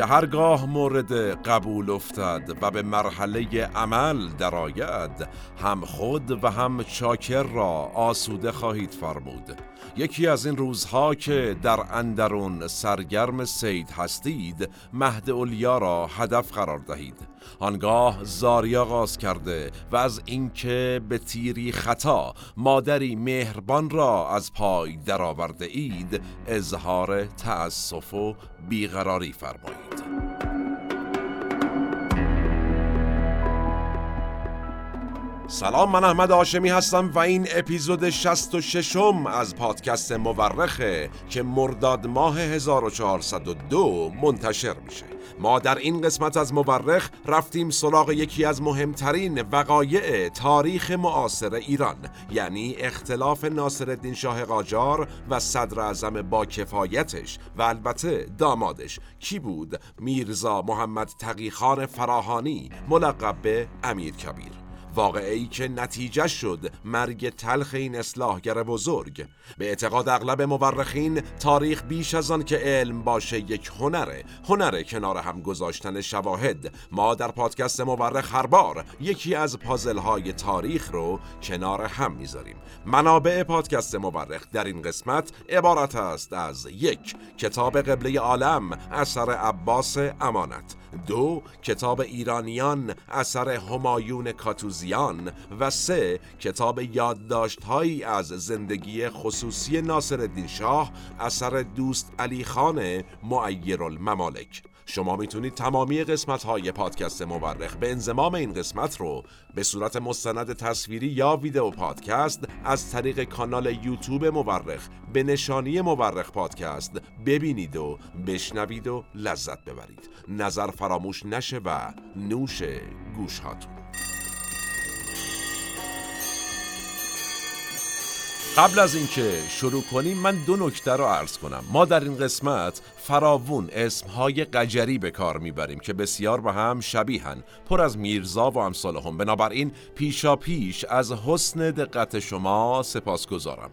که هرگاه مورد قبول افتد و به مرحله عمل درآید هم خود و هم چاکر را آسوده خواهید فرمود. یکی از این روزها که در اندرون سرگرم سید هستید مهد اولیا را هدف قرار دهید. آنگاه زاری آغاز کرده و از اینکه به تیری خطا مادری مهربان را از پای درآورده اید اظهار تأسف و بیقراری فرمایید. Welt. سلام من احمد آشمی هستم و این اپیزود 66 م از پادکست مورخه که مرداد ماه 1402 منتشر میشه. ما در این قسمت از مورخ رفتیم سراغ یکی از مهمترین وقایع تاریخ معاصر ایران یعنی اختلاف ناصرالدین شاه قاجار و صدر اعظم با کفایتش و البته دامادش. کی بود؟ میرزا محمد تقیخان فراهانی ملقب به امیر کبیر. واقعی که نتیجه شد مرگ تلخ این اصلاحگر بزرگ. به اعتقاد اغلب مورخین تاریخ بیش از آن که علم باشه یک هنره. هنره کنار هم گذاشتن شواهد. ما در پادکست مورخ هر بار یکی از پازل های تاریخ رو کنار هم می‌ذاریم. منابع پادکست مورخ در این قسمت عبارت است از یک کتاب قبله عالم اثر عباس امانت. دو کتاب ایرانیان اثر همایون کاتوزیان و سه کتاب یادداشتهایی از زندگی خصوصی ناصر شاه اثر دوست علی خان معیر الممالک شما می‌تونید تمامی قسمت های پادکست مورخ به انزمام این قسمت رو به صورت مستند تصویری یا ویدیو پادکست از طریق کانال یوتیوب مورخ به نشانی مورخ پادکست ببینید و بشنوید و لذت ببرید. نظر فراموش نشه و نوش گوش هاتون قبل از اینکه شروع کنیم من دو نکته رو عرض کنم. ما در این قسمت فراوون اسمهای قجری به کار می‌بریم که بسیار به هم شبیهن. پر از میرزا و امثال هم بنابراین پیشا پیش از حسن دقت شما سپاس گذارم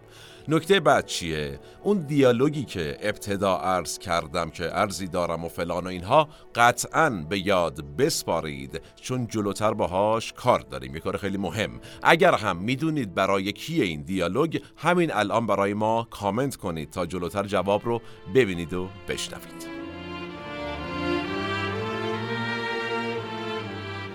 نکته بعد چیه؟ اون دیالوگی که ابتدا عرض کردم که عرضی دارم و فلان و اینها قطعا به یاد بسپارید چون جلوتر باهاش کار داریم. یه کار خیلی مهم. اگر هم می‌دونید برای کی این دیالوگ همین الان برای ما کامنت کنید تا جلوتر جواب رو ببینید و بشنوید.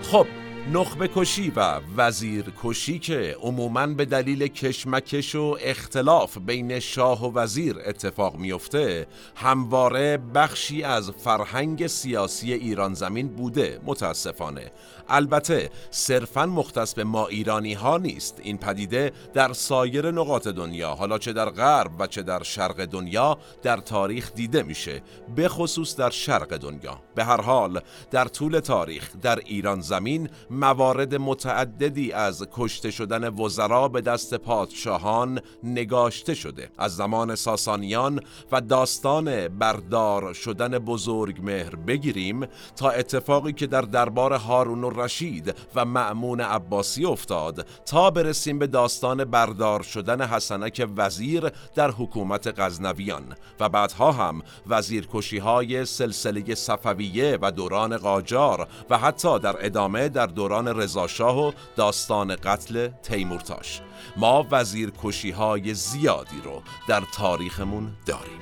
خب نخبه کشی و وزیر کشی که عموماً به دلیل کشمکش و اختلاف بین شاه و وزیر اتفاق میفته همواره بخشی از فرهنگ سیاسی ایران زمین بوده متاسفانه. البته صرفا مختص به ما ایرانی ها نیست. این پدیده در سایر نقاط دنیا حالا چه در غرب و چه در شرق دنیا در تاریخ دیده میشه به خصوص در شرق دنیا. به هر حال در طول تاریخ در ایران زمین موارد متعددی از کشته شدن وزرا به دست پادشاهان نگاشته شده. از زمان ساسانیان و داستان بردار شدن بزرگ مهر بگیریم تا اتفاقی که در دربار هارون رشید و معمون عباسی افتاد تا برسیم به داستان بردار شدن حسنک وزیر در حکومت غزنویان. و بعدها هم وزیرکشی های سلسله صفویه و دوران قاجار و حتی در ادامه در دوران رضاشاه و داستان قتل تیمورتاش. ما وزیرکشی های زیادی رو در تاریخمون داریم.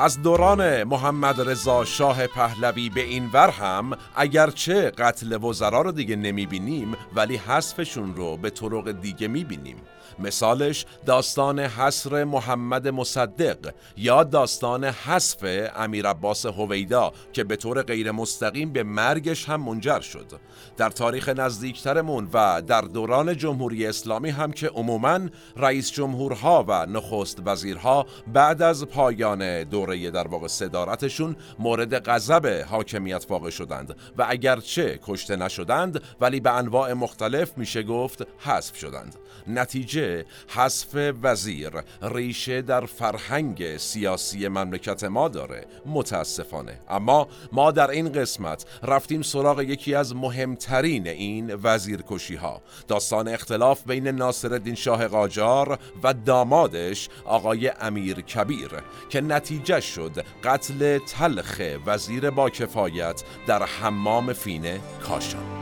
از دوران محمد رضا شاه پهلوی به این ور هم اگرچه قتل وزرا رو دیگه نمی‌بینیم ولی حذفشون رو به طرق دیگه می‌بینیم. مثالش داستان حصر محمد مصدق یا داستان حذف امیر عباس هویدا که به طور غیر مستقیم به مرگش هم منجر شد. در تاریخ نزدیکترمون و در دوران جمهوری اسلامی هم که عموماً رئیس جمهورها و نخست وزیرها بعد از پایان دوره در واقع صدارتشون مورد غضب حاکمیت واقع شدند و اگرچه کشته نشدند ولی به انواع مختلف میشه گفت حذف شدند. نتیجه حذف وزیر ریشه در فرهنگ سیاسی مملکت ما داره متاسفانه. اما ما در این قسمت رفتیم سراغ یکی از مهمترین این وزیرکشی ها داستان اختلاف بین ناصر شاه قاجار و دامادش آقای امیر کبیر که نتیجه شد قتل تلخ وزیر با کفایت در حمام فینه کاشان.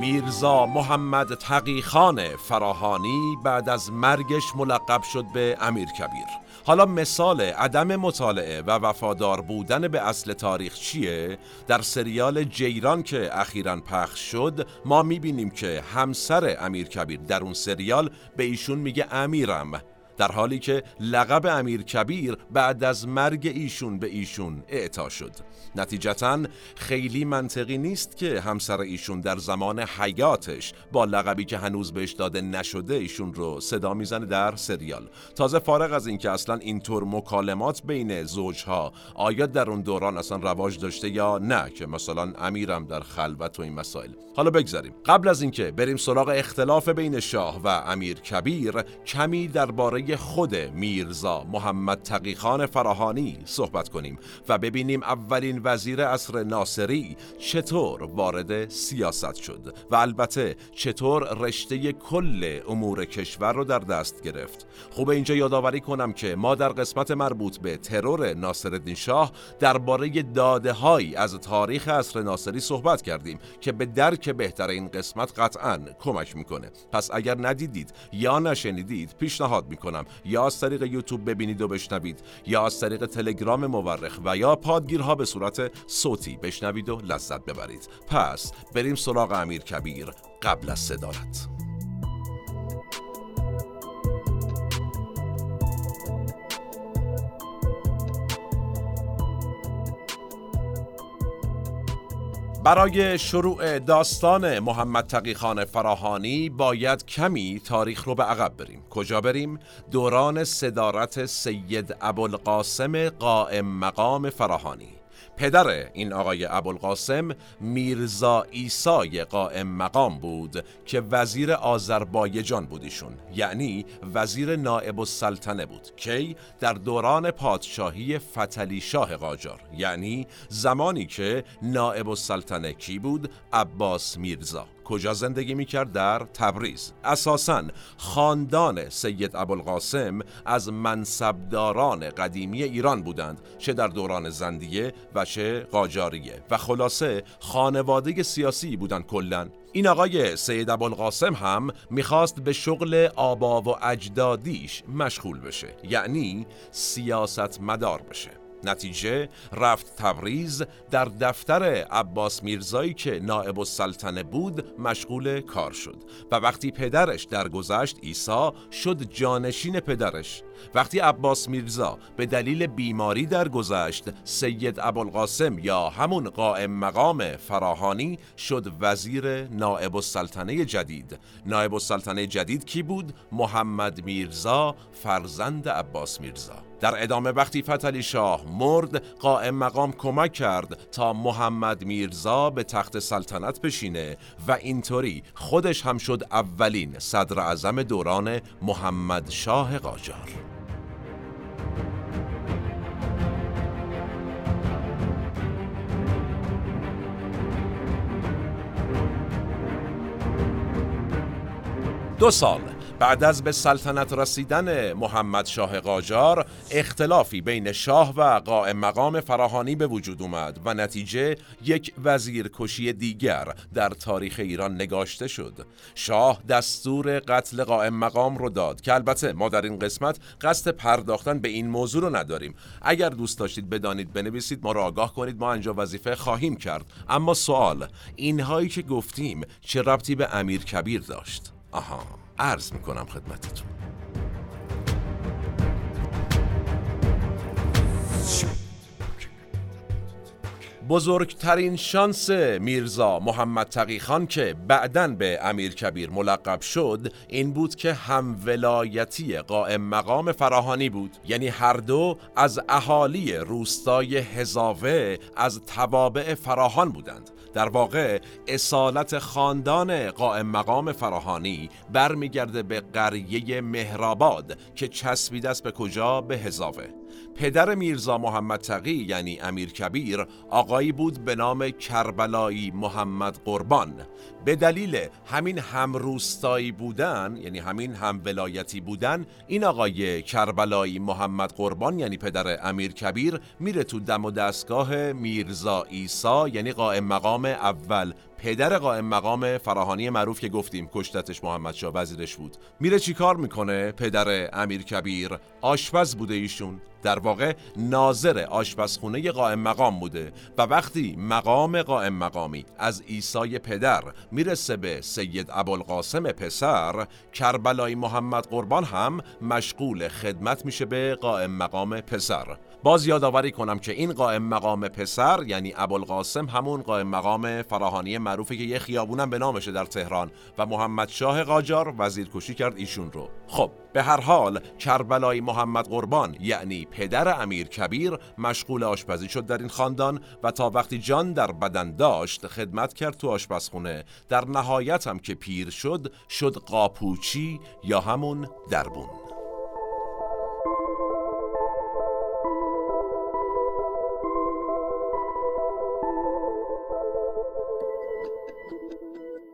میرزا محمد تقیخان فراهانی بعد از مرگش ملقب شد به امیر کبیر حالا مثال عدم مطالعه و وفادار بودن به اصل تاریخ چیه؟ در سریال جیران که اخیرا پخش شد ما می‌بینیم که همسر امیر کبیر در اون سریال به ایشون میگه امیرم در حالی که لقب امیر کبیر بعد از مرگ ایشون به ایشون اعطا شد. نتیجتا خیلی منطقی نیست که همسر ایشون در زمان حیاتش با لقبی که هنوز بهش داده نشده ایشون رو صدا می‌زنه در سریال. تازه فارغ از اینکه اصلا اینطور مکالمات بین زوجها آیا در اون دوران اصلا رواج داشته یا نه که مثلا امیرم در خلوت و این مسائل. حالا بگذاریم. قبل از اینکه بریم سراغ اختلاف بین شاه و امیر کبیر کمی درباره خود میرزا محمد تقیخان فراهانی صحبت کنیم و ببینیم اولین وزیر اصر ناصری چطور وارد سیاست شد و البته چطور رشته کل امور کشور رو در دست گرفت. خوب اینجا یادآوری کنم که ما در قسمت مربوط به ترور ناصرالدین شاه درباره داده هایی از تاریخ اصر ناصری صحبت کردیم که به درک بهتر این قسمت قطعا کمک می‌کنه. پس اگر ندیدید یا نشنیدید پیشنهاد می‌کنم. یا از طریق یوتیوب ببینید و بشنوید. یا از طریق تلگرام مورخ. و یا پادگیرها به صورت صوتی بشنوید و لذت ببرید. پس بریم سراغ امیر کبیر قبل از صدارت برای شروع داستان محمد تقیخان فراهانی باید کمی تاریخ رو به عقب بریم کجا بریم؟ دوران صدارت سید ابوالقاسم قائم مقام فراهانی پدر این آقای ابوالقاسم میرزا ایسای قائم مقام بود که وزیر آذربایجان بود ایشون. یعنی وزیر نائب السلطنه بود کی در دوران پادشاهی فتلی شاه قاجار. یعنی زمانی که نائب السلطنه کی بود؟ عباس میرزا. کجا زندگی می‌کرد در تبریز. اساسا خاندان سید ابوالقاسم از منصبداران قدیمی ایران بودند چه در دوران زندیه و چه قاجاریه و خلاصه خانواده سیاسی بودند کلا. این آقای سید ابوالقاسم هم می‌خواست به شغل آبا و اجدادیش مشغول بشه یعنی سیاست مدار بشه. نتیجه رفت تبریز در دفتر عباس میرزایی که نائب السلطنه بود مشغول کار شد. و وقتی پدرش درگذشت عیسی شد جانشین پدرش. وقتی عباس میرزا به دلیل بیماری درگذشت سید ابوالقاسم یا همون قائم مقام فراهانی شد وزیر نائب السلطنه جدید. نائب السلطنه جدید کی بود؟ محمد میرزا فرزند عباس میرزا. در ادامه وقتی فتلی شاه مرد قائم مقام کمک کرد تا محمد میرزا به تخت سلطنت بشینه و اینطوری خودش هم شد اولین صدر اعظم دوران محمد شاه قاجار. دو سال بعد از به سلطنت رسیدن محمد شاه قاجار اختلافی بین شاه و قائم مقام فراهانی به وجود اومد و نتیجه یک وزیر کشی دیگر در تاریخ ایران نگاشته شد. شاه دستور قتل قائم مقام رو داد که البته ما در این قسمت قصد پرداختن به این موضوع رو نداریم. اگر دوست داشتید بدانید بنویسید ما را آگاه کنید ما انجا وظیفه خواهیم کرد. اما سوال اینهایی که گفتیم چه ربطی به امیر کبیر داشت؟ آها. عرض می‌کنم خدمتتون. بزرگترین شانس میرزا محمد تقی خان که بعداً به امیر کبیر ملقب شد این بود که هم ولایتی قائم مقام فراهانی بود. یعنی هر دو از اهالی روستای هزاوه از توابع فراهان بودند. در واقع اصالت خاندان قائم مقام فراهانی برمیگرده به قریه مهرآباد که چسبیده است به کجا؟ به هزاوه پدر میرزا محمد تقی یعنی امیر کبیر آقایی بود به نام کربلایی محمد قربان. به دلیل همین همروستایی بودن یعنی همین هم ولایتی بودن این آقای کربلایی محمد قربان یعنی پدر امیر کبیر میره تو دم و دستگاه میرزا ایسا یعنی قائم مقام اول. پدر قائم مقام فراهانی معروف که گفتیم کشتتش محمد شاه وزیرش بود. میره چیکار می‌کنه پدر امیر کبیر؟ آشپز بوده ایشون. در واقع ناظر آشپزخونه قائم مقام بوده و وقتی مقام قائم مقامی از ایسای پدر می‌رسه به سید ابوالقاسم پسر کربلای محمد قربان هم مشغول خدمت میشه به قائم مقام پسر. باز یادآوری کنم که این قائم مقام پسر یعنی ابوالقاسم همون قائم مقام فراهانی معروفه که یه خیابونم به نامشه در تهران و محمد شاه قاجار وزیرکشی کرد ایشون رو. خب به هر حال کربلای محمد قربان یعنی پدر امیر کبیر مشغول آشپزی شد در این خاندان و تا وقتی جان در بدن داشت خدمت کرد تو آشپزخونه. در نهایت هم که پیر شد شد قاپوچی یا همون دربون.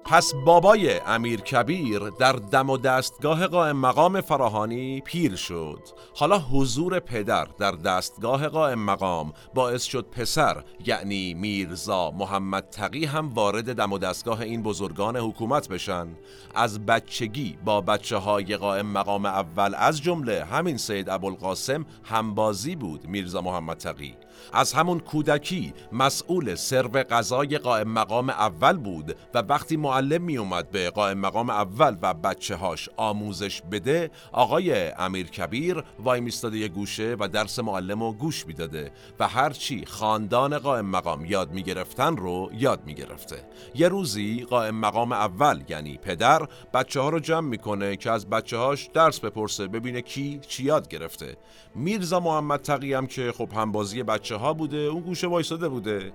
پس بابای امیر کبیر در دم و دستگاه قائم مقام فراهانی پیر شد. حالا حضور پدر در دستگاه قائم مقام باعث شد پسر یعنی میرزا محمد تقی هم وارد دم و دستگاه این بزرگان حکومت بشن. از بچگی با بچه های قائم مقام اول از جمله همین سید ابوالقاسم همبازی بود میرزا محمد تقی. از همون کودکی مسئول سرو غذای قائم مقام اول بود و وقتی معلم می اومد به قائم مقام اول و بچه هاش آموزش بده آقای امیر کبیر وای میستاده یه گوشه و درس معلم رو گوش می‌داده و هرچی خاندان قائم مقام یاد می‌گرفتن رو یاد می‌گرفته. یه روزی قائم مقام اول یعنی پدر بچه ها رو جمع می‌کنه که از بچه هاش درس بپرسه ببینه کی چی یاد گرفته. میرزا محمد تقی هم که خب همبازی بچه ها بوده اون گوشه وایساده بوده.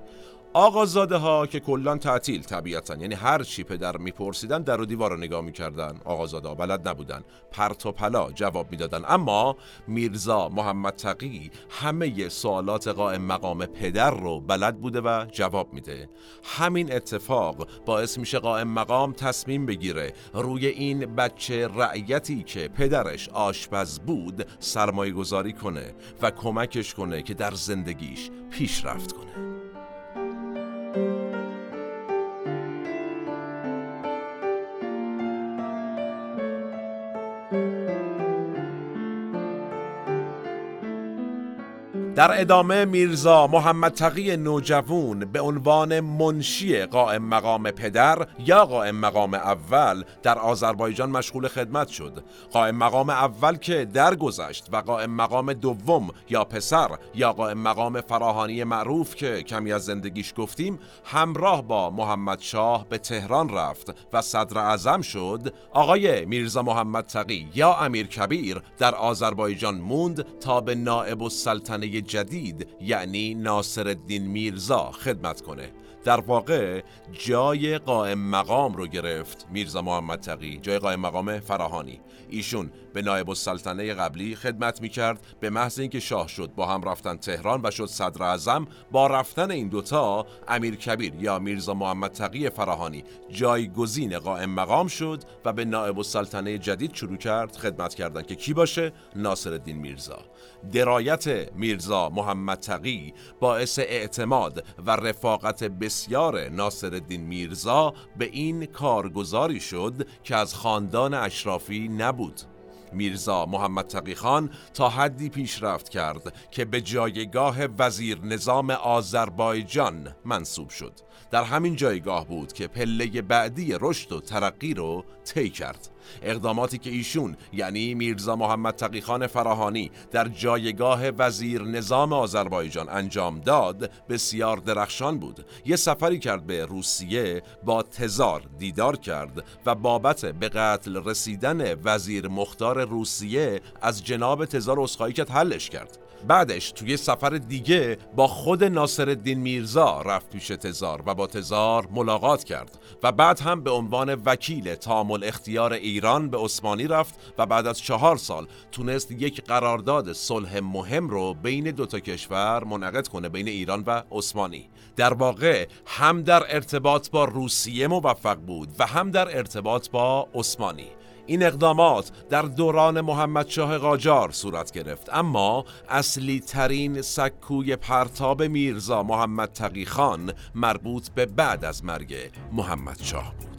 آقازاده ها که کلان تعطیل طبیعتا یعنی هر چی پدر میپرسیدن در و دیوار رو نگاه می‌کردن. آقازاده ها بلد نبودن. پرت و پلا جواب می‌دادن. اما میرزا محمد تقی همه سوالات قائم مقام پدر رو بلد بوده و جواب میده. همین اتفاق باعث میشه قائم مقام تصمیم بگیره. روی این بچه رعیتی که پدرش آشپز بود سرمایه گذاری کنه و کمکش کنه که در زندگیش پیشرفت کنه. در ادامه میرزا محمد تقی نوجوون به عنوان منشی قائم مقام پدر یا قائم مقام اول در آذربایجان مشغول خدمت شد. قائم مقام اول که درگذشت و قائم مقام دوم یا پسر یا قائم مقام فراهانی معروف که کمی از زندگیش گفتیم همراه با محمد شاه به تهران رفت و صدر اعظم شد. آقای میرزا محمد تقی یا امیر کبیر در آذربایجان موند تا به نائب السلطنه جدید یعنی ناصر الدین میرزا خدمت کنه. در واقع جای قائم مقام رو گرفت میرزا محمد تقی. جای قائم مقام فراهانی. ایشون به نایب السلطنه قبلی خدمت می‌کرد. به محض اینکه شاه شد با هم رفتن تهران و شد صدر اعظم با رفتن این دوتا امیر کبیر یا میرزا محمد تقی فراهانی جایگزین قائم مقام شد و به نایب السلطنه جدید شروع کرد خدمت کردن که کی باشه؟ ناصر الدین میرزا. درایت میرزا محمد تقی باعث اعتماد و رفاقت بسیار ناصر الدین میرزا به این کارگزاری شد که از خاندان اشرافی نبود. میرزا محمد تقی خان تا حدی پیشرفت کرد که به جایگاه وزیر نظام آذربایجان منصوب شد. در همین جایگاه بود که پله بعدی رشد و ترقی رو طی کرد. اقداماتی که ایشون یعنی میرزا محمد تقیخان فراهانی در جایگاه وزیر نظام آذربایجان انجام داد بسیار درخشان بود. یه سفری کرد به روسیه با تزار دیدار کرد و بابت به قتل رسیدن وزیر مختار روسیه از جناب تزار اسخایی کرد حلش کرد. بعدش توی سفر دیگه با خود ناصر الدین میرزا رفت پیش تزار و با تزار ملاقات کرد و بعد هم به عنوان وکیل تامل اختیار ایران به عثمانی رفت و بعد از چهار سال تونست یک قرارداد صلح مهم رو بین دوتا کشور منعقد کنه بین ایران و عثمانی. در واقع هم در ارتباط با روسیه موفق بود و هم در ارتباط با عثمانی. این اقدامات در دوران محمد شاه قاجار صورت گرفت. اما اصلی ترین سکوی پرتاب میرزا محمد تقی خان مربوط به بعد از مرگ محمد شاه بود.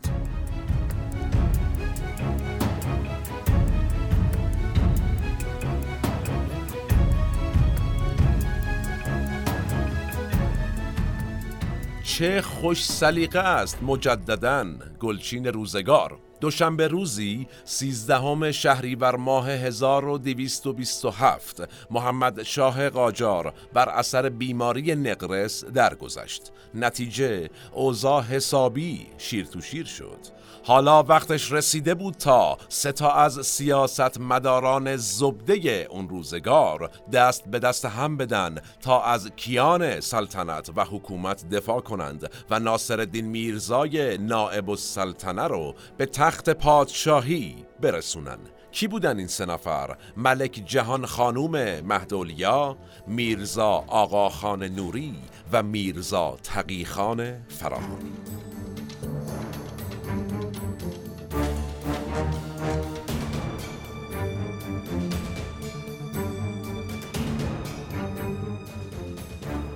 چه خوش سلیقه است مجددا گلچین روزگار. دوشنبه روزی سیزدهم شهریور ماه 1227 محمد شاه قاجار بر اثر بیماری نقرس درگذشت. نتیجه اوضاع حسابی شیر تو شیر شد. حالا وقتش رسیده بود تا سه تا از سیاست مداران زبده اون روزگار دست به دست هم بدن تا از کیان سلطنت و حکومت دفاع کنند و ناصر الدین میرزای نائب السلطنه رو به تخت پادشاهی برسونن کی بودن این سه نفر؟ ملک جهان خانوم مهدولیا، میرزا آقا خان نوری و میرزا تقی خان فراهانی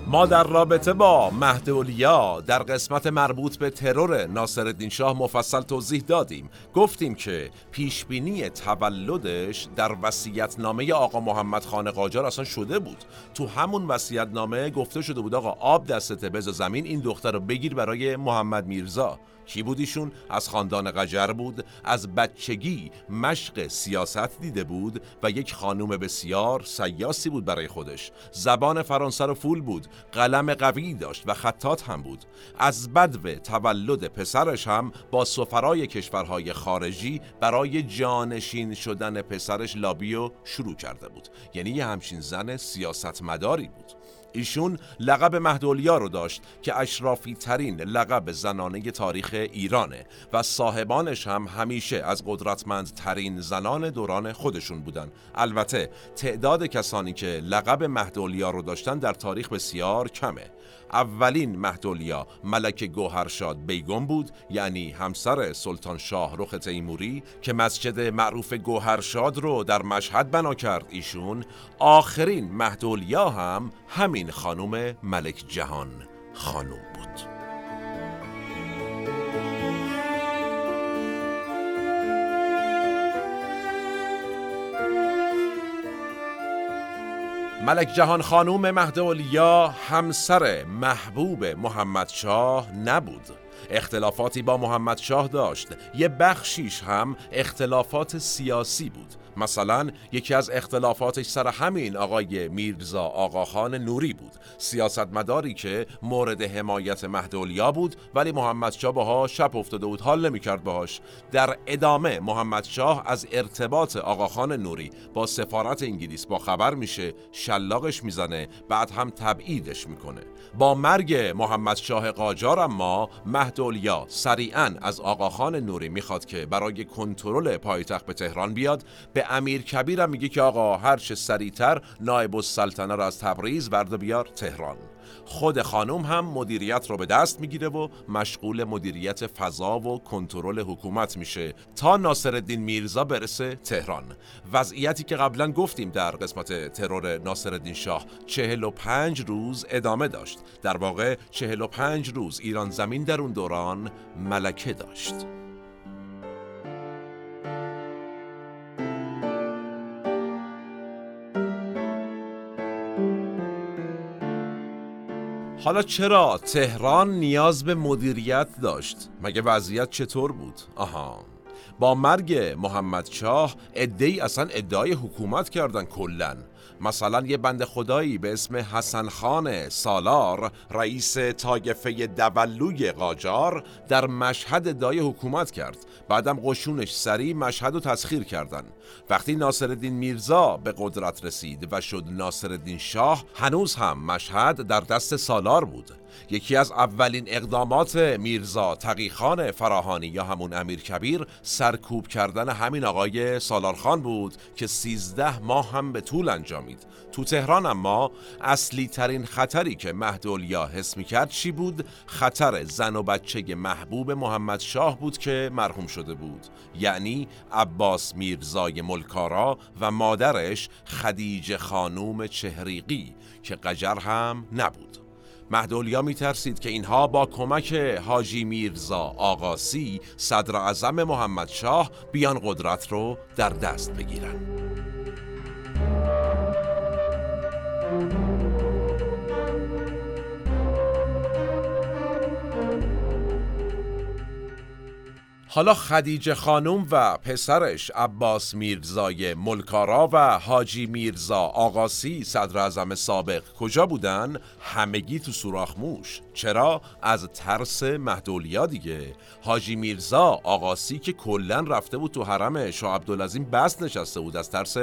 ما در رابطه با مهد اولیا در قسمت مربوط به ترور ناصرالدین شاه مفصل توضیح دادیم. گفتیم که پیشبینی تولدش در وصیت نامه آقا محمد خان قاجار اصلا شده بود. تو همون وصیت نامه گفته شده بود آقا آب دستت بز زمین این دختر رو بگیر برای محمد میرزا. کی بود ایشون از خاندان قجر بود از بچگی مشق سیاست دیده بود و یک خانوم بسیار سیاسی بود برای خودش. زبان فرانسه رو فول بود قلم قوی داشت و خطات هم بود. از بدو تولد پسرش هم با سفرای کشورهای خارجی برای جانشین شدن پسرش لابیو شروع کرده بود. یعنی یه همچین زن سیاستمداری بود. ایشون لقب مهدولیا رو داشت که اشرافی ترین لقب زنانه تاریخ ایرانه و صاحبانش هم همیشه از قدرتمند ترین زنان دوران خودشون بودن. البته تعداد کسانی که لقب مهدولیا رو داشتن در تاریخ بسیار کمه. اولین مهدولیا ملک گوهرشاد بیگم بود یعنی همسر سلطان شاه رخ تیموری که مسجد معروف گوهرشاد رو در مشهد بنا کرد. ایشون آخرین مهدولیا هم همین خانم ملک جهان خانم. ملک جهان خانوم مهد همسر محبوب محمد شاه نبود. اختلافاتی با محمد شاه داشت. یه بخشیش هم اختلافات سیاسی بود. مثلا یکی از اختلافاتش سر همین آقای میرزا آقاخان نوری بود. سیاستمداری که مورد حمایت مهدولیا بود ولی محمد شاه باها شب افتاده بود. حال نمی‌کرد باهاش. در ادامه محمد شاه از ارتباط آقاخان نوری با سفارت انگلیس با خبر میشه شلاقش می‌زنه بعد هم تبعیدش می‌کنه. با مرگ محمد شاه قاجار اما مهدولیا سریعا از آقاخان نوری می‌خواد که برای کنترل پایتخت به تهران بیاد به امیر کبیرم میگه که آقا هر چه سریعتر نایب السلطنه را از تبریز برده بیار تهران. خود خانم هم مدیریت رو به دست می‌گیره و مشغول مدیریت فضا و کنترل حکومت میشه تا ناصرالدین میرزا برسه تهران. وضعیتی که قبلا گفتیم در قسمت ترور ناصرالدین شاه 45 روز ادامه داشت. در واقع 45 روز ایران زمین در اون دوران ملکه داشت. حالا چرا تهران نیاز به مدیریت داشت؟ مگه وضعیت چطور بود؟ آها با مرگ محمد شاه ادهی اصلا ادعای حکومت کردن کلن مثلا یه بند خدایی به اسم حسن خان سالار رئیس تاگفه دولوی قاجار در مشهد دای حکومت کرد. بعدم قشونش سریع مشهد رو تسخیر کردن. وقتی ناصرالدین میرزا به قدرت رسید و شد ناصرالدین شاه هنوز هم مشهد در دست سالار بود. یکی از اولین اقدامات میرزا تقیخان فراهانی یا همون امیر کبیر سرکوب کردن همین آقای سالارخان بود که سیزده ماه هم به طول انجامید. تو تهران اما اصلی ترین خطری که مهدولیا حس می کرد چی بود؟ خطر زن و بچه محبوب محمد شاه بود که مرحوم شده بود. یعنی عباس میرزای ملکارا و مادرش خدیجه خانوم چهریقی که قجر هم نبود. مهدولیا میترسید که اینها با کمک حاجی میرزا آقاسی صدر اعظم محمد شاه بیان قدرت رو در دست بگیرن. حالا خدیجه خانم و پسرش عباس میرزای ملکارا و حاجی میرزا آقاسی صدر اعظم سابق کجا بودن؟ همگی تو سوراخ موش چرا؟ از ترس مهدولیا دیگه حاجی میرزا آقاسی که کلا رفته بود تو حرم شاه عبدالعظیم بست نشسته بود از ترس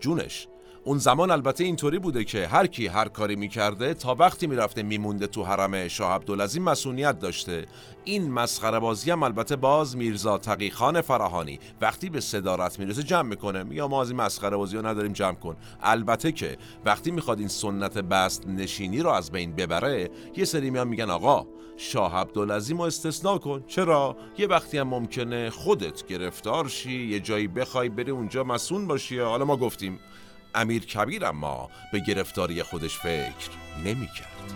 جونش اون زمان البته اینطوری بوده که هر کی هر کاری می‌کرده تا وقتی می‌رفته میمونده تو حرم شاه عبدالعظیم مسئولیت داشته. این مسخره بازی هم البته باز میرزا تقیخان فراهانی وقتی به صدارت می‌رسه جمع می‌کنه. یا ما از این مسخره بازی ها نداریم جمع کن. البته که وقتی می‌خواد این سنت بست نشینی رو از بین ببره یه سری میان میگن آقا شاه عبدالعظیم رو استثناء کن. چرا؟ یه وقتی هم ممکنه خودت گرفتار شی یه جایی بخوای بری اونجا مسون باشی. حالا ما گفتیم امیر کبیر اما به گرفتاری خودش فکر نمی کرد.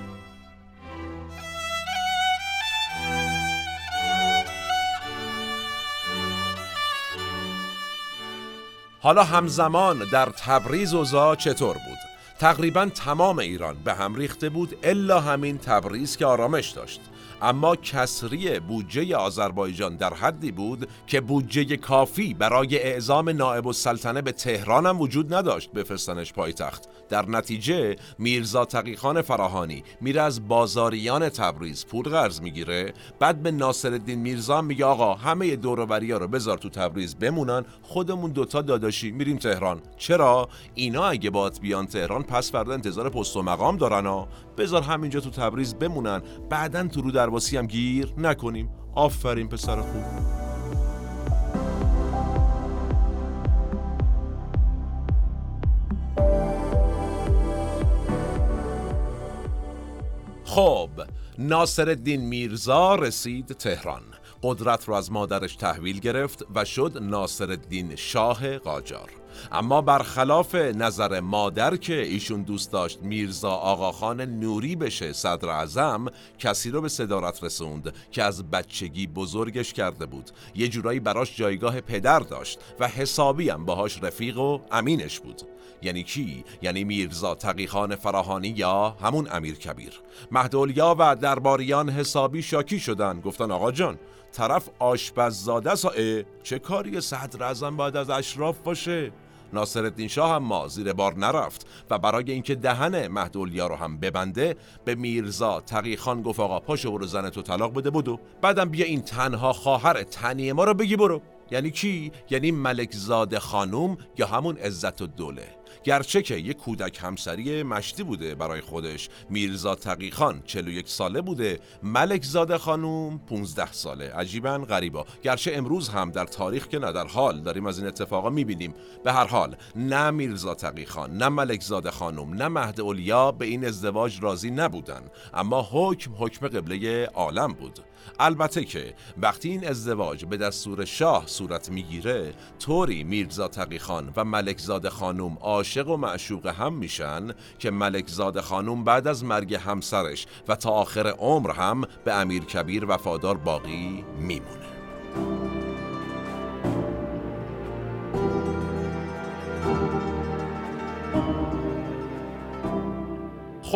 حالا همزمان در تبریز اوزا چطور بود؟ تقریبا تمام ایران به هم ریخته بود الا همین تبریز که آرامش داشت. اما کسری بودجه آذربایجان در حدی بود که بودجه کافی برای اعزام نائب السلطنه به تهران هم وجود نداشت بفرستنش پایتخت. در نتیجه میرزا تقیخان فراهانی میره از بازاریان تبریز پول قرض می‌گیره. بعد به ناصرالدین میرزا میگه آقا همه دوروبری ها رو بذار تو تبریز بمونن خودمون دوتا داداشی میریم تهران. چرا؟ اینا اگه بات بیان تهران پس فردا انتظار پست و مقام دارن ها. بذار همینجا تو تبریز بمونن. بعدا تو رو درواسی هم گیر نکنیم. آفرین پسر خوب. خب ناصر الدین میرزا رسید تهران. قدرت رو از مادرش تحویل گرفت و شد ناصر الدین شاه قاجار. اما برخلاف نظر مادر که ایشون دوست داشت میرزا آقاخان نوری بشه صدر اعظم کسی رو به صدارت رسوند که از بچگی بزرگش کرده بود. یه جورایی براش جایگاه پدر داشت و حسابی هم باهاش رفیق و امینش بود. یعنی کی؟ یعنی میرزا تقیخان فراهانی یا همون امیر کبیر. مهدولیا و درباریان حسابی شاکی شدن. گفتن آقا جان طرف آشپززاده سا چه کاری صدر ازم باید از اشراف باشه؟ ناصرالدین شاه اما زیر بار نرفت و برای اینکه دهن مهدولیا رو هم ببنده به میرزا تقیخان گفت آقا پاشو برو زن تو طلاق بده بدو. بعدم بیا این تنها خواهر تنی ما رو بگی برو. یعنی کی؟ یعنی ملک زاده خانوم یا همون عزت و دوله گرچه که یک کودک همسری مشتی بوده برای خودش. میرزا تقیخان 41 ساله بوده. ملک زاده خانوم 15 ساله. عجیبا غریبا. گرچه امروز هم در تاریخ که نه در حال داریم از این اتفاقا می‌بینیم. به هر حال نه میرزا تقیخان نه ملک زاده خانوم نه مهد اولیا به این ازدواج راضی نبودن. اما حکم حکم قبله عالم بود. البته که وقتی این ازدواج به دستور شاه صورت می‌گیره طوری میرزا تقیخان و ملک زاده خانوم عاشق و معشوق هم میشن که ملک زاده خانوم بعد از مرگ همسرش و تا آخر عمر هم به امیر کبیر وفادار باقی میمونه.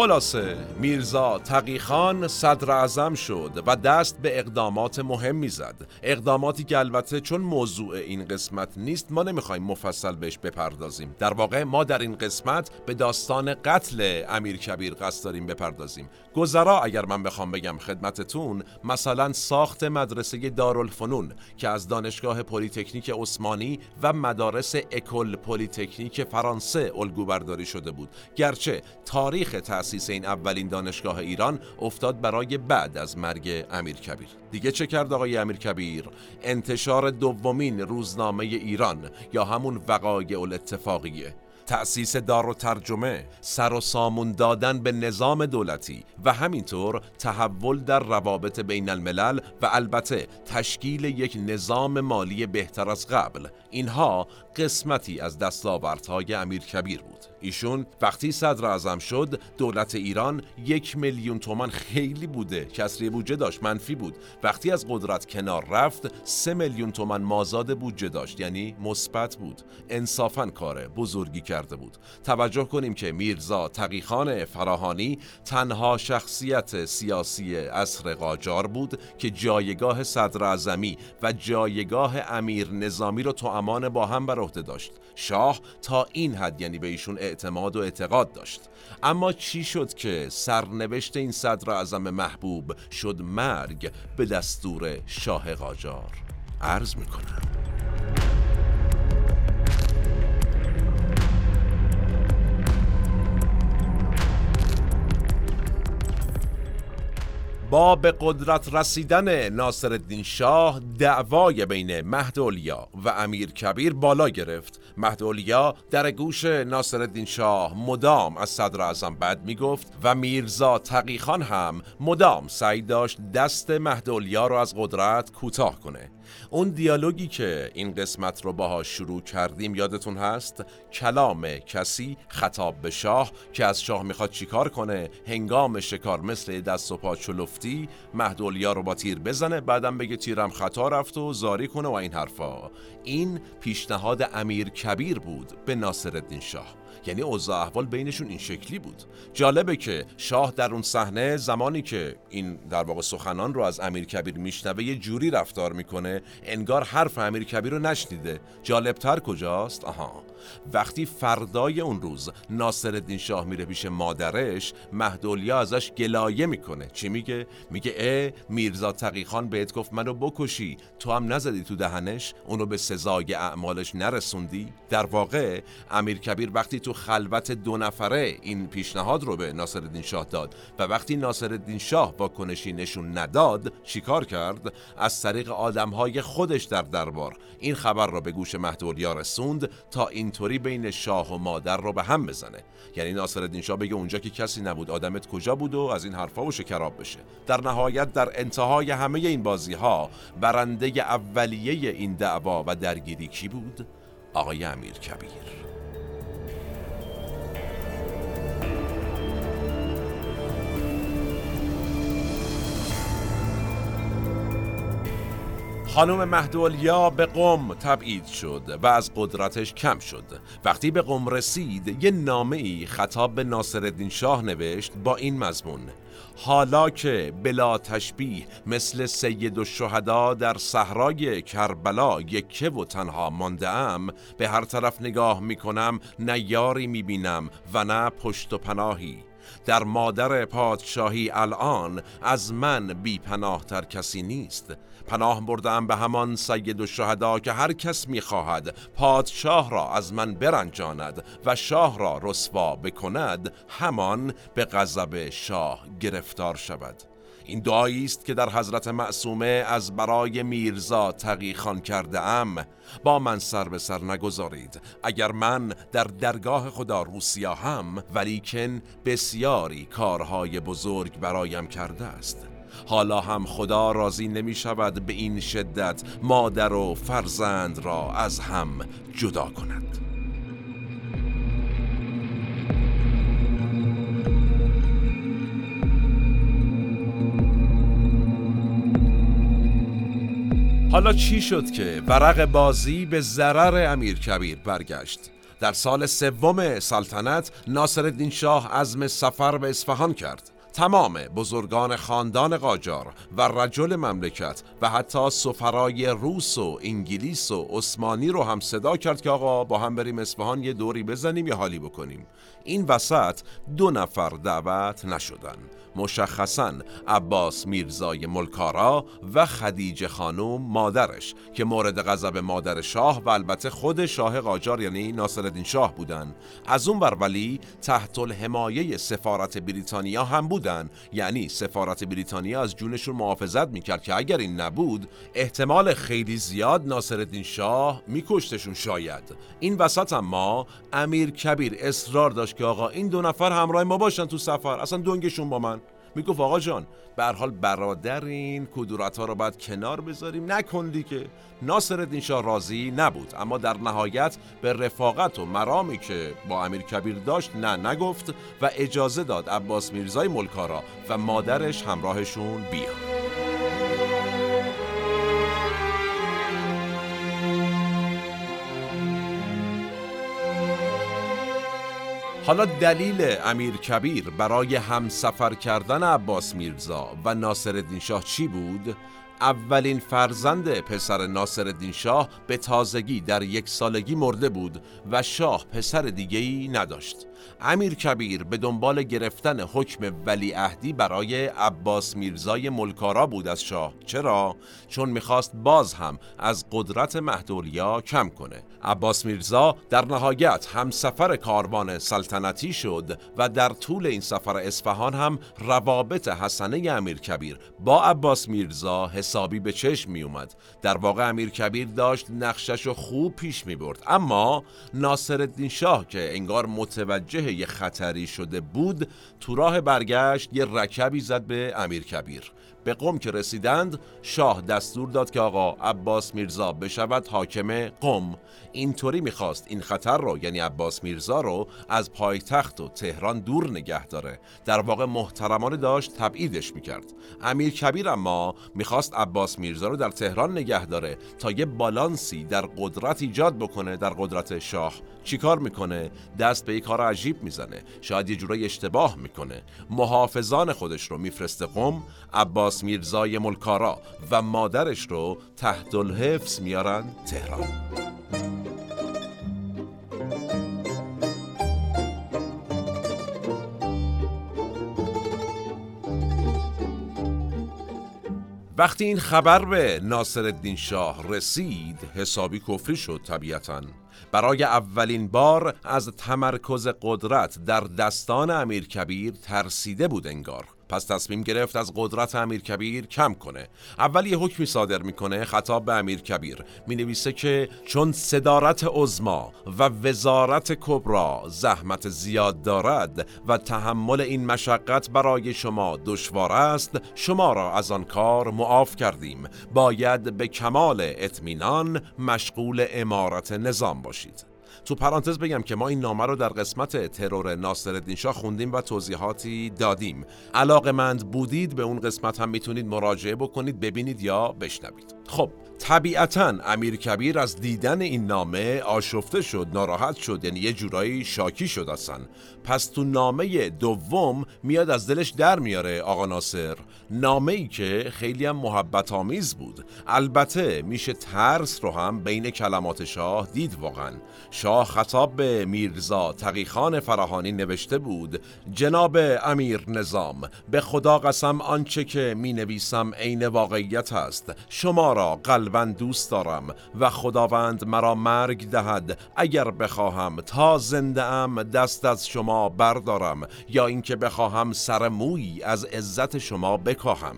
خلاصه میرزا تقیخان صدر اعظم شد و دست به اقدامات مهمی زد اقداماتی که البته چون موضوع این قسمت نیست ما نمی‌خوایم مفصل بهش بپردازیم. در واقع ما در این قسمت به داستان قتل امیر کبیر قصد داریم بپردازیم. گذرا اگر من بخوام بگم خدمتتون مثلا ساخت مدرسه دارالفنون که از دانشگاه پلیتکنیک عثمانی و مدارس École Polytechnique فرانسه الگو برداری شده بود. گرچه تاریخ تأسیس این اولین دانشگاه ایران افتاد برای بعد از مرگ امیر کبیر. دیگه چه کرد آقای امیر کبیر؟ انتشار دومین روزنامه ایران یا همون وقایع الاتفاقیه. تأسیس دار و ترجمه سر و سامون دادن به نظام دولتی و همینطور تحول در روابط بین الملل و البته تشکیل یک نظام مالی بهتر از قبل. اینها قسمتی از دستاوردهای امیر کبیر بود. ایشون وقتی صدر اعظم شد دولت ایران یک میلیون تومان خیلی بوده. کسری بودجه داشت منفی بود. وقتی از قدرت کنار رفت سه میلیون تومان مازاد بودجه داشت یعنی مثبت بود. انصافا کار بزرگی کرده بود. توجه کنیم که میرزا تقیخان فراهانی تنها شخصیت سیاسی اصر قاجار بود که جایگاه صدر اعظمی و جایگاه امیر نظامی رو تو امان با هم بر عهده داشت. شاه تا این حد یعنی به ایشون اعتماد و اعتقاد داشت. اما چی شد که سرنوشت این صدر اعظم محبوب شد مرگ به دستور شاه قاجار؟ عرض می‌کنم. با به قدرت رسیدن ناصرالدین شاه دعوای بین مهدولیا و امیر کبیر بالا گرفت. مهدولیا در گوش ناصرالدین شاه مدام از صدر اعظم بد می گفت و میرزا تقیخان هم مدام سعی داشت دست مهدولیا رو از قدرت کوتاه کنه. اون دیالوگی که این قسمت رو باها شروع کردیم یادتون هست؟ کلام کسی خطاب به شاه که از شاه می‌خواد چیکار کنه؟ هنگام شکار مثل دست و پا چلفتی مهدولیا رو با تیر بزنه بعدم بگه تیرم خطا رفت و زاری کنه و این حرفا. این پیشنهاد امیر کبیر بود به ناصر شاه. یعنی اوضاع احوال بینشون این شکلی بود. جالبه که شاه در اون صحنه زمانی که این در واقع سخنان رو از امیر کبیر میشنوه یه جوری رفتار می‌کنه انگار حرف امیر کبیر رو نشنیده. جالبتر کجاست؟ آها. وقتی فردای اون روز ناصر شاه میره پیش مادرش مهدولیا ازش گلایه می‌کنه. چی میگه؟ میگه اه میرزا تقیخان بهت گفت منو بکشی. تو هم نزدی تو دهنش؟ اونو به سزای اعمالش نرسوندی؟ در واقع امیر کبیر وقتی تو خلوت دو نفره این پیشنهاد رو به ناصرالدین شاه داد و وقتی ناصرالدین شاه واکنشی نشون نداد چیکار کرد؟ از طریق آدمهای خودش در دربار. این خبر را به گوش مهدولیا رسوند تا اینطوری بین شاه و مادر رو به هم بزنه. یعنی ناصرالدین شاه بگه اونجا که کسی نبود آدمت کجا بود و از این حرفا و شکراب بشه. در نهایت در انتهای همه این بازی ها برنده اولیه این دعوا و درگیری کی بود؟ آقای امیر کبیر. خانم مهدولیا به قم تبعید شد و از قدرتش کم شد. وقتی به قم رسید یه نامه ای خطاب به ناصرالدین شاه نوشت با این مضمون. حالا که بلا تشبیه مثل سید و شهدا در صحرای کربلا یکه و تنها مانده ام به هر طرف نگاه می کنم نه یاری می بینم و نه پشت و پناهی. در مادر پادشاهی الان از من بی پناه تر کسی نیست. پناه بردم به همان سید و شهدا که هر کس می‌خواهد پادشاه را از من برنجاند و شاه را رسوا بکند همان به غضب شاه گرفتار شود. این دعایی است که در حضرت معصومه از برای میرزا تقیخان کرده ام. با من سر به سر نگذارید. اگر من در درگاه خدا روسیا هم ولیکن بسیاری کارهای بزرگ برایم کرده است. حالا هم خدا راضی نمی شود به این شدت مادر و فرزند را از هم جدا کند حالا چی شد که ورق بازی به ضرر امیر کبیر برگشت؟ در سال سوم سلطنت ناصر شاه عزم سفر به اصفهان کرد تمام بزرگان خاندان قاجار و رجل مملکت و حتی سفرای روس و انگلیس و عثمانی رو هم صدا کرد که آقا با هم بریم اصفهان یه دوری بزنیم یه حالی بکنیم. این وسط دو نفر دعوت نشدن. مشخصا عباس میرزای ملکارا و خدیجه خانوم مادرش که مورد غضب مادر شاه و البته خود شاه قاجار یعنی ناصرالدین شاه بودن. از اون بر ولی تحت الحمایه سفارت بریتانیا هم بودن. یعنی سفارت بریتانیا از جونشون محافظت می‌کرد که اگر این نبود احتمال خیلی زیاد ناصرالدین شاه میکشتشون شاید. این وسط اما امیر کبیر اصرار داشت که آقا این دو نفر همراه ما باشن تو سفر. اصلا دنگشون با من. می‌گفت آقا جان به حال برادرین کدورت ها رو باید کنار بذاریم. نکن که ناصر شاه راضی نبود اما در نهایت به رفاقت و مرامی که با امیر کبیر داشت نه نگفت و اجازه داد عباس میرزای ملکارا و مادرش همراهشون بیان حالا دلیل امیر کبیر برای همسفر کردن عباس میرزا و ناصر شاه چی بود؟ اولین فرزند پسر ناصر شاه به تازگی در یک سالگی مرده بود و شاه پسر دیگهی نداشت امیر کبیر به دنبال گرفتن حکم ولیعهدی برای عباس میرزای ملکارا بود از شاه. چرا؟ چون می‌خواست باز هم از قدرت مهدولیا کم کنه. عباس میرزا در نهایت هم سفر کاروان سلطنتی شد و در طول این سفر اصفهان هم روابط حسنه امیر کبیر با عباس میرزا حسابی به چشم می اومد در واقع امیر کبیر داشت نقشش رو خوب پیش می برد اما ناصر شاه که انگار متوجه یه خطری شده بود تو راه برگشت یه رکبی زد به امیر کبیر. به قم که رسیدند شاه دستور داد که آقا عباس میرزا بشود حاکم قم اینطوری می‌خواست این خطر رو یعنی عباس میرزا رو از پایتخت و تهران دور نگه داره. در واقع محترمانه داشت تبعیدش می‌کرد. امیر کبیر اما می‌خواست عباس میرزا رو در تهران نگه داره تا یه بالانسی در قدرت ایجاد بکنه در قدرت شاه. چیکار می‌کنه؟ دست به یک کار عجیب می‌زنه. شاید یه جورایی اشتباه می‌کنه. محافظان خودش رو میفرسته قم عباس میرزای ملکارا و مادرش رو تحت الحفظ میارن تهران. وقتی این خبر به ناصر شاه رسید حسابی کفری شد طبیعتا. برای اولین بار از تمرکز قدرت در دستان امیر کبیر ترسیده بود انگار. پس تصمیم گرفت از قدرت امیر کبیر کم کنه. اول یه حکمی صادر می‌کنه خطاب به امیر کبیر. می نویسه که چون صدارت عزما و وزارت کبرا زحمت زیاد دارد و تحمل این مشقت برای شما دشوار است شما را از آن کار معاف کردیم. باید به کمال اطمینان مشغول امارت نظام باشید. تو پرانتز بگم که ما این نامه رو در قسمت ترور ناصرالدین شاه خوندیم و توضیحاتی دادیم. علاقه مند بودید به اون قسمت هم می‌تونید مراجعه بکنید ببینید یا بشنوید. خب طبیعتا امیر کبیر از دیدن این نامه آشفته شد ناراحت شد یعنی یه جورایی شاکی شد اصلا. پس تو نامه دوم میاد از دلش در میاره آقا ناصر. نامه ای که خیلی هم محبت آمیز بود. البته میشه ترس رو هم بین کلمات شاه دید واقعا. شاه خطاب به میرزا تقیخان فراهانی نوشته بود جناب امیر نظام به خدا قسم آنچه که می نویسم عین واقعیت است. شما را قلبا دوست دارم و خداوند مرا مرگ دهد. اگر بخواهم تا زنده ام دست از شما بردارم یا اینکه بخواهم سر موی از عزت شما بکاهم.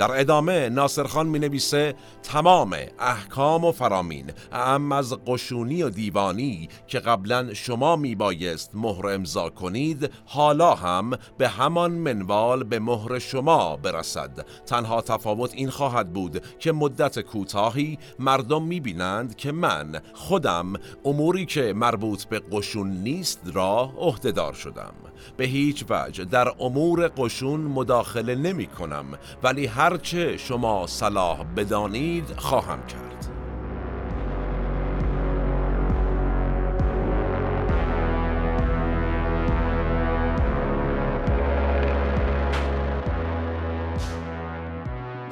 در ادامه ناصرخان می نویسه تمام احکام و فرامین اهم از قشونی و دیوانی که قبلا شما می بایست مهر امضا کنید حالا هم به همان منوال به مهر شما برسد. تنها تفاوت این خواهد بود که مدت کوتاهی مردم می بینند که من خودم اموری که مربوط به قشون نیست را عهدهدار شدم. به هیچ وجه در امور قشون مداخله نمی کنم ولی هرچه شما صلاح بدانید خواهم کرد.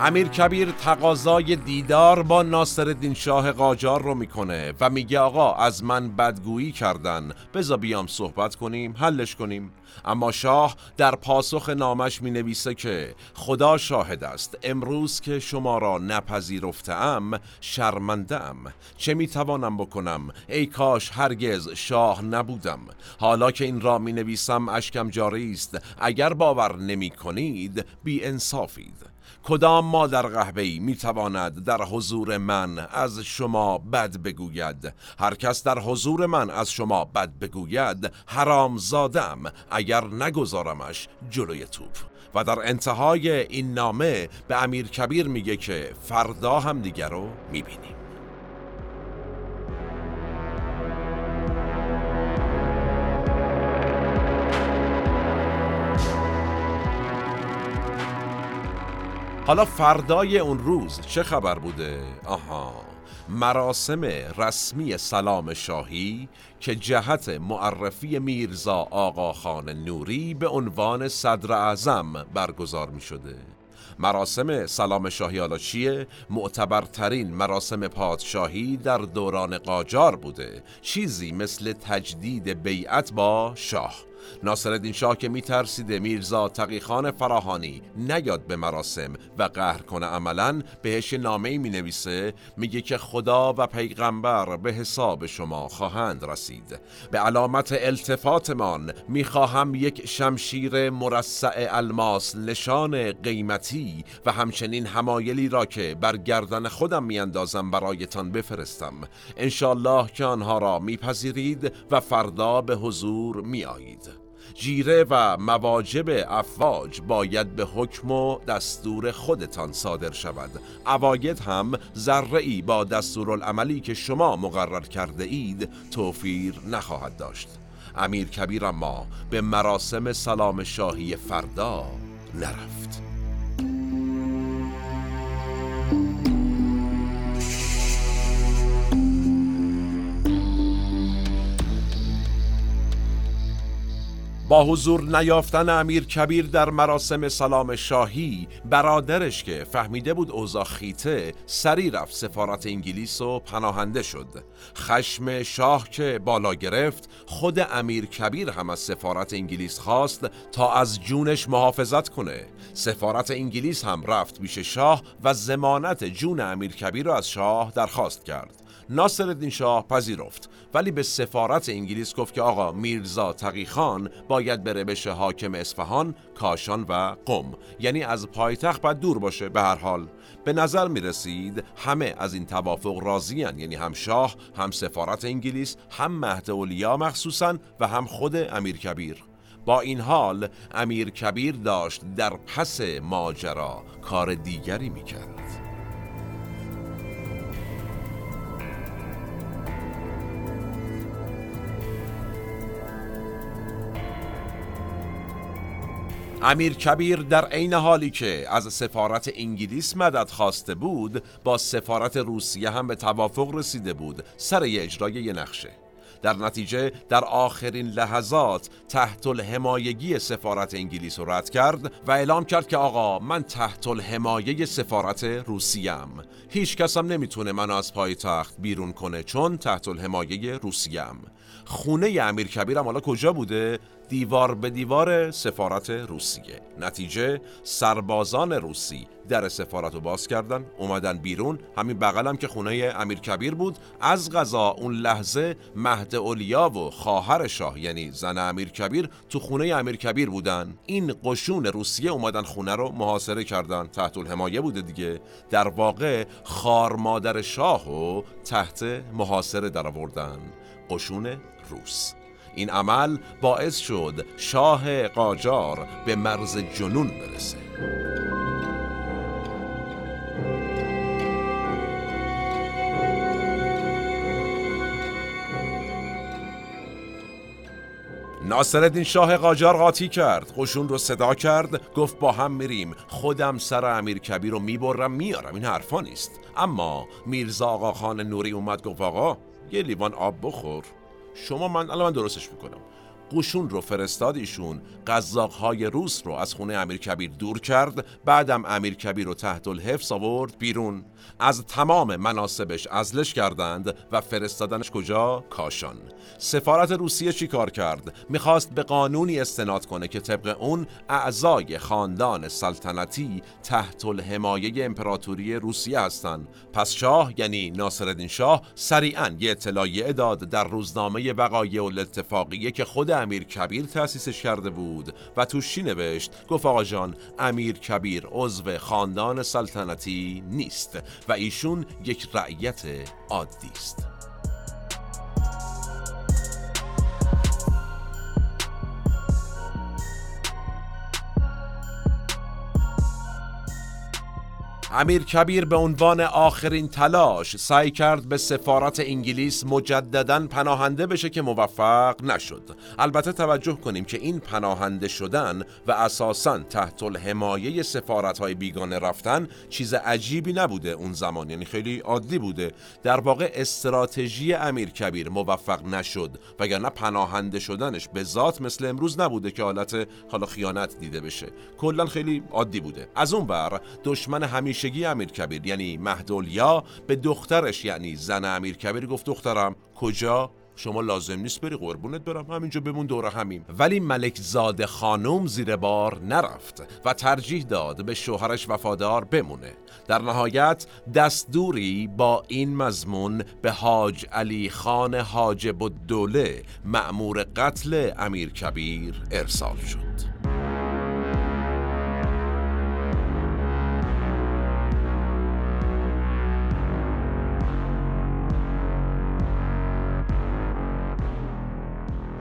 امیر کبیر تقاضای دیدار با ناصر شاه قاجار رو می‌کنه و میگه آقا از من بدگویی کردن. بزا بیام صحبت کنیم حلش کنیم. اما شاه در پاسخ نامش می نویسه که خدا شاهد است. امروز که شما را نپذیرفته ام شرمنده ام چه می توانم بکنم؟ ای کاش هرگز شاه نبودم. حالا که این را می نویسم اشکم جاری است. اگر باور نمی کنید بی انصافید کدام مادر قهوه‌ای می تواند در حضور من از شما بد بگوید؟ هر کس در حضور من از شما بد بگوید حرام زادم اگر نگذارمش جلوی توپ. و در انتهای این نامه به امیر کبیر میگه که فردا هم دیگر رو می‌بینیم. حالا فردای اون روز چه خبر بوده؟ آها مراسم رسمی سلام شاهی که جهت معرفی میرزا آقا خان نوری به عنوان صدر اعظم برگزار می شده مراسم سلام شاهی حالا چیه؟ معتبرترین مراسم پادشاهی در دوران قاجار بوده چیزی مثل تجدید بیعت با شاه ناصرالدین شاه که میترسیده میرزا تقیخان فراهانی نیاد به مراسم و قهر کنه عملا بهش نامه می نویسه میگه که خدا و پیغمبر به حساب شما خواهند رسید. به علامت التفاتمان می‌خواهم یک شمشیر مرصع الماس نشان قیمتی و همچنین همایلی را که بر گردن خودم میاندازم برایتان بفرستم. انشالله که آنها را میپذیرید و فردا به حضور میآیید. جیره و مواجب افواج باید به حکم و دستور خودتان صادر شود. اواید هم ذره با دستورالعملی که شما مقرر کرده اید توفیر نخواهد داشت. امیر کبیر اما به مراسم سلام شاهی فردا نرفت. با حضور نیافتن امیر کبیر در مراسم سلام شاهی برادرش که فهمیده بود اوضاع خیته سری رفت سفارت انگلیس و پناهنده شد. خشم شاه که بالا گرفت خود امیر کبیر هم از سفارت انگلیس خواست تا از جونش محافظت کنه. سفارت انگلیس هم رفت پیش شاه و زمانت جون امیر کبیر را از شاه درخواست کرد. ناصر شاه پذیرفت. ولی به سفارت انگلیس گفت که آقا میرزا تقیخان باید بره بشه حاکم اصفهان، کاشان و قم. یعنی از پایتخت باید دور باشه به هر حال. به نظر می رسید همه از این توافق راضیان یعنی هم شاه هم سفارت انگلیس هم مهد اولیا مخصوصا و هم خود امیر کبیر. با این حال امیر کبیر داشت در پس ماجرا کار دیگری می کرد امیر کبیر در عین حالی که از سفارت انگلیس مدد خواسته بود با سفارت روسیه هم به توافق رسیده بود سر اجرای یه نقشه. در نتیجه در آخرین لحظات تحت الحمایگی سفارت انگلیس رو رد کرد و اعلام کرد که آقا من تحت الحمایه سفارت روسیم هیچ کس هم نمی‌تونه منو از پای تخت بیرون کنه چون تحت الحمایه روسیم خونه امیر کبیرم حالا کجا بوده؟ دیوار به دیوار سفارت روسیه. نتیجه سربازان روسی در سفارت رو باز کردن اومدن بیرون. همین بغلم که خونه امیر کبیر بود. از غذا اون لحظه مهد اولیا و خواهر شاه یعنی زن امیر کبیر تو خونه امیر کبیر بودن. این قشون روسیه اومدن خونه رو محاصره کردن. تحت الحمایه بوده دیگه. در واقع خار مادر شاه و تحت محاصره در آوردن قشون روس. این عمل باعث شد شاه قاجار به مرز جنون برسه. ناصرالدین شاه قاجار قاطی کرد قشون رو صدا کرد گفت با هم میریم. خودم سر امیر کبیر رو می‌برم میارم این حرفا نیست. اما میرزا آقا خان نوری اومد گفت آقا یه لیوان آب بخور. شما من الان من درستش می‌کنم. قشون رو فرستاد ایشون های روس رو از خونه امیر کبیر دور کرد بعدم امیر کبیر رو تحت الحفظ آورد بیرون. از تمام مناسبش ازلش کردند و فرستادنش کجا؟ کاشان. سفارت روسیه چی کار کرد؟ می‌خواست به قانونی استناد کنه که طبق اون اعضای خاندان سلطنتی تحت الحمایه امپراتوری روسیه هستند. پس شاه یعنی ناصرالدین شاه سریعا یه اطلاعیه داد در روزنامه وقایع الاتفاقیه که خود امیر کبیر تأسیسش کرده بود. و توشی نوشت؟ گفت آقا جان امیر کبیر عضو خاندان سلطنتی نیست و ایشون یک رعیت عادی است. امیر کبیر به عنوان آخرین تلاش سعی کرد به سفارت انگلیس مجددا پناهنده بشه که موفق نشد. البته توجه کنیم که این پناهنده شدن و اساسا تحت الحمایه سفارت های بیگانه رفتن چیز عجیبی نبوده اون زمان یعنی خیلی عادی بوده. در واقع استراتژی امیر کبیر موفق نشد وگرنه پناهنده شدنش به ذات مثل امروز نبوده که حالت حالا خیانت دیده بشه. کلا خیلی عادی بوده. از اون بر دشمن همیشه همیشگی امیر کبیر یعنی مهدولیا به دخترش یعنی زن امیر کبیر گفت دخترم کجا؟ شما لازم نیست بری قربونت برم. همینجا بمون دور همیم. ولی ملک زاده خانم زیر بار نرفت و ترجیح داد به شوهرش وفادار بمونه. در نهایت دستوری با این مضمون به حاج علی خان حاجب الدوله مأمور قتل امیر کبیر ارسال شد.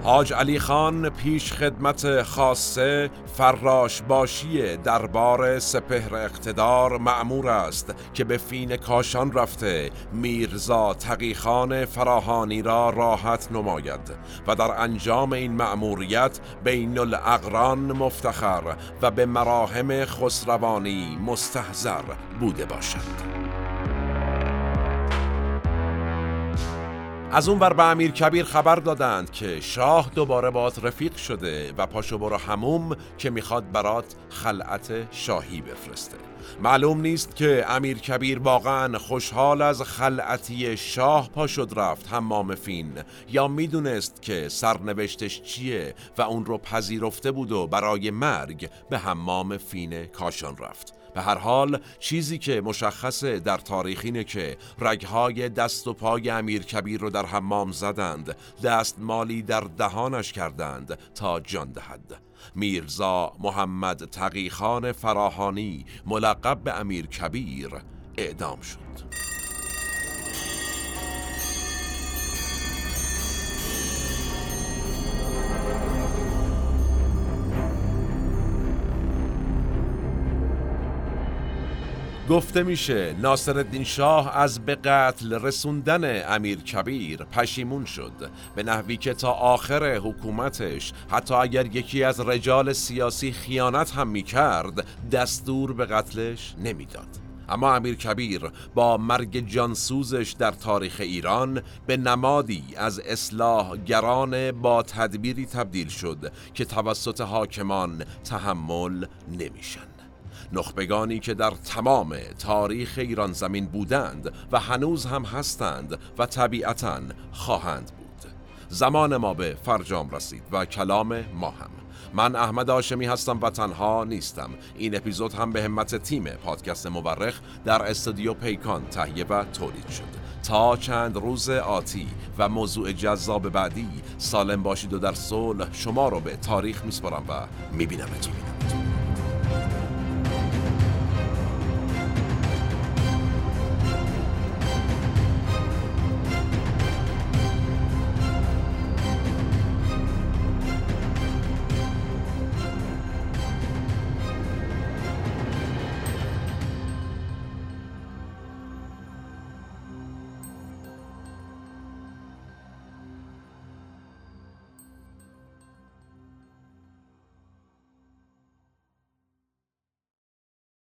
حاج علی خان پیش خدمت خاصه فراش باشی دربار سپهر اقتدار معمور است که به فین کاشان رفته. میرزا تقیخان فراهانی را راحت نماید و در انجام این مأموریت بین الاقران مفتخر و به مراهم خسروانی مستحضر بوده باشد. از اون ور به امیر کبیر خبر دادند که شاه دوباره بات رفیق شده و پاشو برو هموم که می‌خواد برات خلعت شاهی بفرسته. معلوم نیست که امیر کبیر واقعا خوشحال از خلعتی شاه پا شد رفت حمام فین یا می‌دونست که سرنوشتش چیه و اون رو پذیرفته بود و برای مرگ به حمام فین کاشان رفت. به هر حال چیزی که مشخصه در تاریخ اینه که رگهای دست و پای امیر کبیر رو در حمام زدند دست مالی در دهانش کردند تا جان دهد. میرزا محمد تقیخان فراهانی ملقب به امیر کبیر اعدام شد. گفته میشه ناصر الدین شاه از به قتل رسوندن امیر کبیر پشیمون شد. به نحوی که تا آخر حکومتش حتی اگر یکی از رجال سیاسی خیانت هم می‌کرد دستور به قتلش نمی‌داد. اما امیر کبیر با مرگ جانسوزش در تاریخ ایران به نمادی از اصلاح گران با تدبیری تبدیل شد که توسط حاکمان تحمل نمیشن. نخبگانی که در تمام تاریخ ایران زمین بودند و هنوز هم هستند و طبیعتا خواهند بود. زمان ما به فرجام رسید و کلام ما هم. من احمد آشمی هستم و تنها نیستم. این اپیزود هم به همت تیم پادکست مورخ در استودیو پیکان تهیه و تولید شد. تا چند روز آتی و موضوع جذاب بعدی سالم باشید و در صلح شما رو به تاریخ میسپارم و میبینمتون.